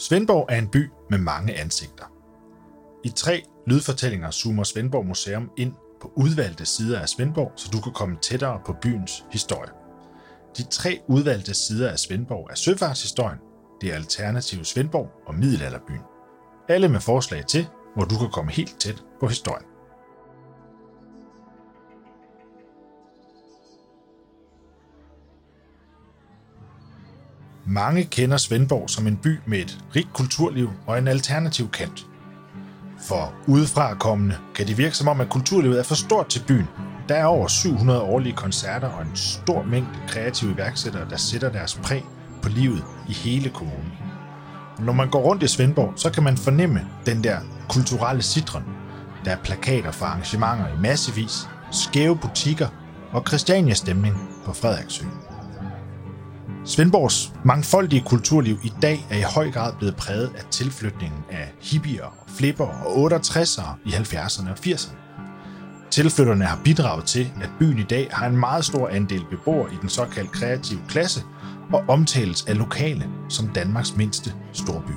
Svendborg er en by med mange ansigter. I tre lydfortællinger zoomer Svendborg Museum ind på udvalgte sider af Svendborg, så du kan komme tættere på byens historie. De tre udvalgte sider af Svendborg er søfartshistorien, det er Svendborg og Middelalderbyen. Alle med forslag til, hvor du kan komme helt tæt på historien. Mange kender Svendborg som en by med et rigt kulturliv og en alternativ kant. For udefrakommende kan det virke som om, at kulturlivet er for stort til byen. Der er over 700 årlige koncerter og en stor mængde kreative iværksættere, der sætter deres præg på livet i hele kommunen. Når man går rundt i Svendborg, så kan man fornemme den der kulturelle citron. Der er plakater for arrangementer i massevis, skæve butikker og Christiania-stemning på Frederiksø. Svendborgs mangfoldige kulturliv i dag er i høj grad blevet præget af tilflytningen af hippier, flipper og 68'ere i 70'erne og 80'erne. Tilflytterne har bidraget til, at byen i dag har en meget stor andel beboere i den såkaldt kreative klasse og omtales af lokale som Danmarks mindste storby.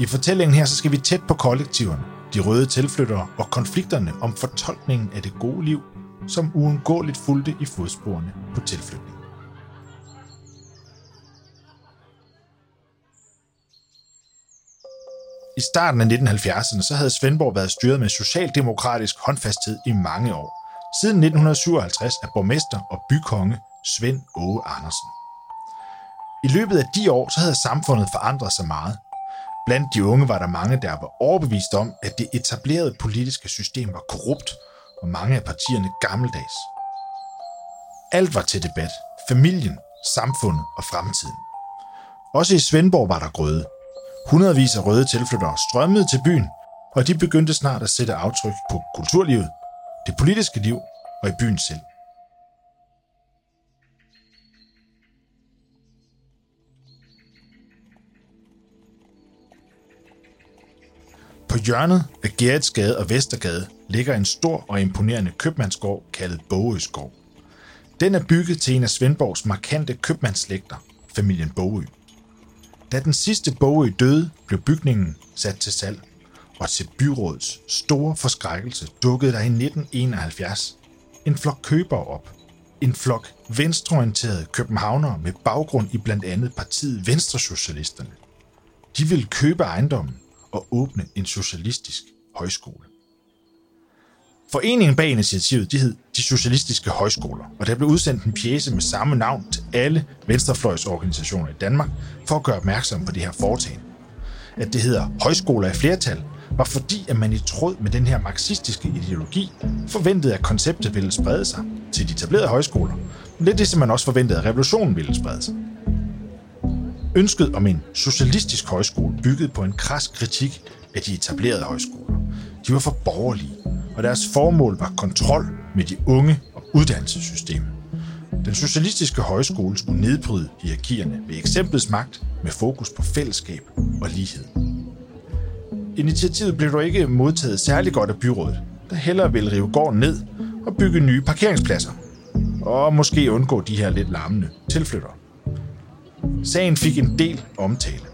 I fortællingen her så skal vi tæt på kollektiverne, de røde tilflyttere og konflikterne om fortolkningen af det gode liv, som uundgåeligt fulgte i fodsporene på tilflytningen. I starten af 1970'erne så havde Svendborg været styret med socialdemokratisk håndfasthed i mange år. Siden 1957 er borgmester og bykonge Svend Åge Andersen. I løbet af de år så havde samfundet forandret sig meget. Blandt de unge var der mange, der var overbevist om, at det etablerede politiske system var korrupt, og mange af partierne gammeldags. Alt var til debat. Familien, samfundet og fremtiden. Også i Svendborg var der grøde. Hundredvis af røde tilflyttere strømmede til byen, og de begyndte snart at sætte aftryk på kulturlivet, det politiske liv og i byen selv. På hjørnet af Gerritsgade og Vestergade ligger en stor og imponerende købmandsgård kaldet Bogøskov. Den er bygget til en af Svendborgs markante købmandsslægter, familien Bogø. Da den sidste Bogø døde, blev bygningen sat til salg, og til byrådets store forskrækkelse dukkede der i 1971 en flok købere op. En flok venstreorienterede københavnere med baggrund i blandt andet partiet Venstresocialisterne. De ville købe ejendommen og åbne en socialistisk højskole. Foreningen bag initiativet de hed De Socialistiske Højskoler, og der blev udsendt en pjæse med samme navn til alle venstrefløjsorganisationer i Danmark for at gøre opmærksom på det her foretagende. At det hedder højskoler i flertal, var fordi, at man i tråd med den her marxistiske ideologi forventede, at konceptet ville sprede sig til de etablerede højskoler. Lidt det, som man også forventede, at revolutionen ville sprede sig. Ønsket om en socialistisk højskole byggede på en kras kritik af de etablerede højskoler. De var for borgerlige, og deres formål var kontrol med de unge og uddannelsessystemet. Den socialistiske højskole skulle nedbryde hierarkierne ved eksemplets magt med fokus på fællesskab og lighed. Initiativet blev dog ikke modtaget særlig godt af byrådet, der hellere ville rive gården ned og bygge nye parkeringspladser. Og måske undgå de her lidt larmende tilflyttere. Sagen fik en del omtale.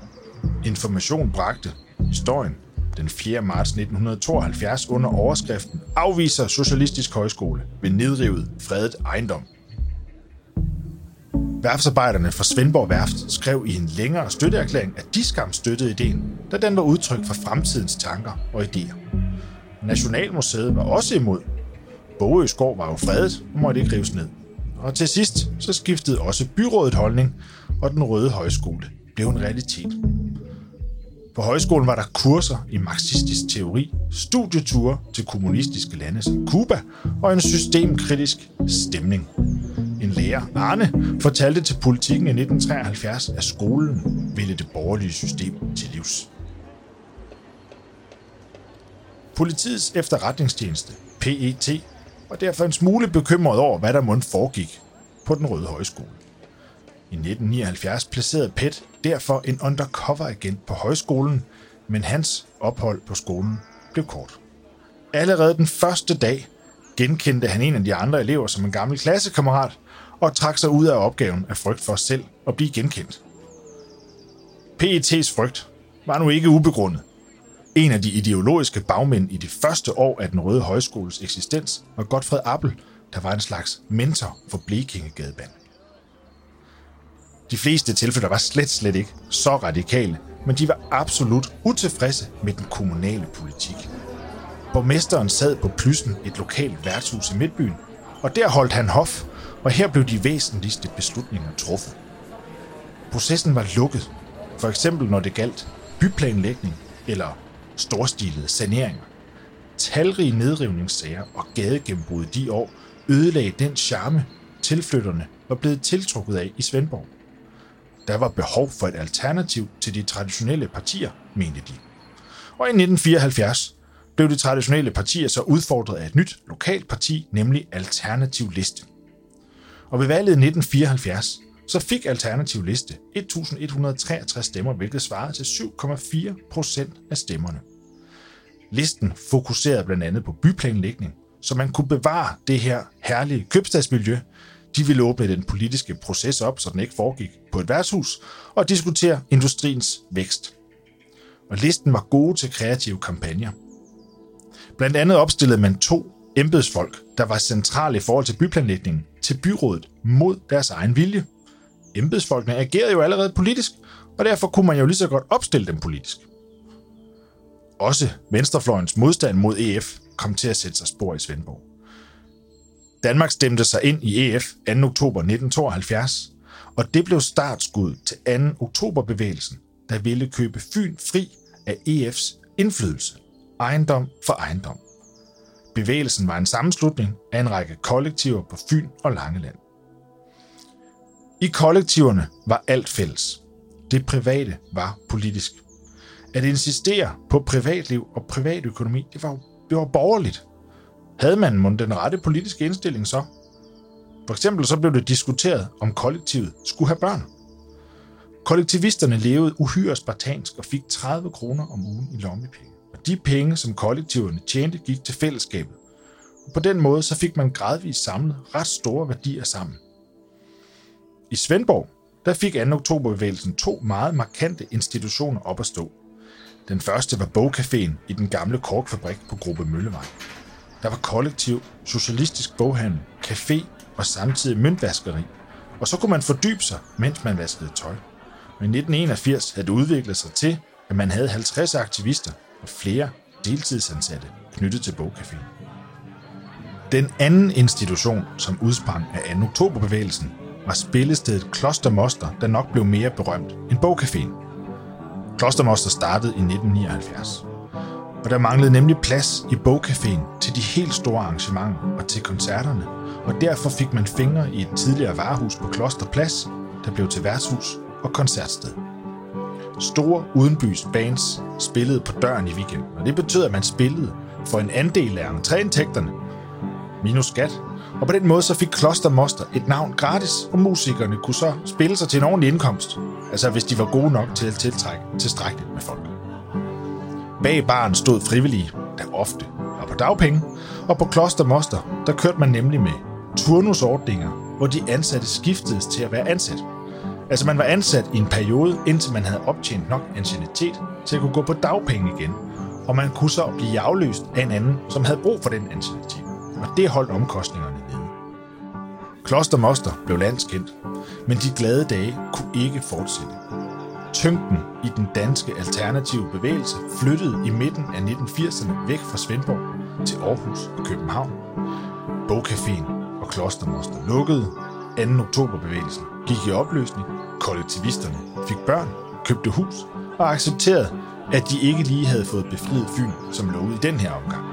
Information bragte historien den 4. marts 1972 under overskriften Afviser Socialistisk Højskole ved nedrivet fredet ejendom. Værftsarbejderne fra Svendborg Værft skrev i en længere støtteerklæring, at de skam støttede ideen, da den var udtryk for fremtidens tanker og idéer. Nationalmuseet var også imod. Bogøs gård var jo fredet og måtte ikke rives ned. Og til sidst så skiftede også byrådet holdning, og den røde højskole blev en realitet. På højskolen var der kurser i marxistisk teori, studieture til kommunistiske lande som Cuba og en systemkritisk stemning. En lærer, Arne, fortalte til politikken i 1973, at skolen ville det borgerlige system til livs. Politiets efterretningstjeneste, PET, var derfor en smule bekymret over, hvad der måtte foregik på den røde højskole. I 1979 placerede PET derfor en undercover-agent på højskolen, men hans ophold på skolen blev kort. Allerede den første dag genkendte han en af de andre elever som en gammel klassekammerat og trak sig ud af opgaven af frygt for selv at blive genkendt. PET's frygt var nu ikke ubegrundet. En af de ideologiske bagmænd i de første år af den Røde Højskoles eksistens var Godfred Appel, der var en slags mentor for Blekingegadebanden. De fleste tilfælde var slet, slet ikke så radikale, men de var absolut utilfredse med den kommunale politik. Borgmesteren sad på plyssen et lokalt værtshus i Midtbyen, og der holdt han hof, og her blev de væsentligste beslutninger truffet. Processen var lukket, for eksempel når det galt byplanlægning eller storstilede saneringer. Talrige nedrivningssager og gadegennembrud de år ødelagde den charme, tilflytterne var blevet tiltrukket af i Svendborg. Der var behov for et alternativ til de traditionelle partier, mente de. Og i 1974 blev de traditionelle partier så udfordret af et nyt lokalt parti, nemlig Alternativ Liste. Og ved valget i 1974, så fik Alternativ Liste 1163 stemmer, hvilket svarede til 7,4 procent af stemmerne. Listen fokuserede blandt andet på byplanlægning, så man kunne bevare det her herlige købstadsmiljø. De ville åbne den politiske proces op, så den ikke foregik på et værtshus, og diskutere industriens vækst. Og listen var gode til kreative kampagner. Blandt andet opstillede man to embedsfolk, der var centrale i forhold til byplanlægningen, til byrådet mod deres egen vilje. Embedsfolkene agerede jo allerede politisk, og derfor kunne man jo lige så godt opstille dem politisk. Også venstrefløjens modstand mod EF kom til at sætte sig spor i Svendborg. Danmark stemte sig ind i EF 2. oktober 1972, og det blev startskud til 2. oktoberbevægelsen, der ville købe Fyn fri af EF's indflydelse. Ejendom for ejendom. Bevægelsen var en sammenslutning af en række kollektiver på Fyn og Langeland. I kollektiverne var alt fælles. Det private var politisk. At insistere på privatliv og privatøkonomi, det var, det var borgerligt. Havde man den rette politiske indstilling så? For eksempel så blev det diskuteret, om kollektivet skulle have børn. Kollektivisterne levede uhyre spartansk og fik 30 kroner om ugen i lommepenge. Og de penge, som kollektiverne tjente, gik til fællesskabet. Og på den måde så fik man gradvist samlet ret store værdier sammen. I Svendborg der fik 2. oktoberbevægelsen to meget markante institutioner op at stå. Den første var Bogcaféen i den gamle korkfabrik på Gruppe Møllevej. Der var kollektiv, socialistisk boghandel, café og samtidig møntvaskeri. Og så kunne man fordybe sig, mens man vaskede tøj. Men i 1981 havde det udviklet sig til, at man havde 50 aktivister og flere deltidsansatte knyttet til Bogcaféen. Den anden institution, som udsprang af 2. oktoberbevægelsen, var spillestedet Klostermoster, der nok blev mere berømt end Bogcaféen. Klostermoster startede i 1979 for der manglede nemlig plads i bogcaféen til de helt store arrangementer og til koncerterne, og derfor fik man fingre i et tidligere varehus på Klosterplads, der blev til værtshus og koncertsted. Store udenbys bands spillede på døren i weekenden, og det betød, at man spillede for en andel af entréindtægterne, minus skat, og på den måde så fik Kloster Moster et navn gratis, og musikerne kunne så spille sig til en ordentlig indkomst. Altså hvis de var gode nok til at tiltrække tilstrækkeligt med folk. Bag baren stod frivillige, der ofte var på dagpenge, og på Kloster Moster, der kørte man nemlig med turnusordninger, hvor de ansatte skiftedes til at være ansat. Altså man var ansat i en periode, indtil man havde optjent nok anciennitet til at kunne gå på dagpenge igen, og man kunne så blive afløst af en anden, som havde brug for den anciennitet. Og det holdt omkostningerne Kloster Moster blev landskendt, men de glade dage kunne ikke fortsætte. Tyngden i den danske alternative bevægelse flyttede i midten af 1980'erne væk fra Svendborg til Aarhus og København. Bogcaféen og Klostermoster lukkede. 2. oktoberbevægelsen gik i opløsning. Kollektivisterne fik børn, købte hus og accepterede, at de ikke lige havde fået befriet Fyn som lovet i den her omgang.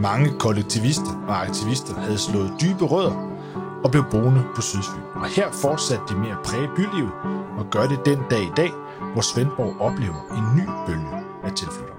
Mange kollektivister og aktivister havde slået dybe rødder og blev boende på Sydfyn. Og her fortsatte de med at præge bylivet og gør det den dag i dag, hvor Svendborg oplever en ny bølge af tilflyttere.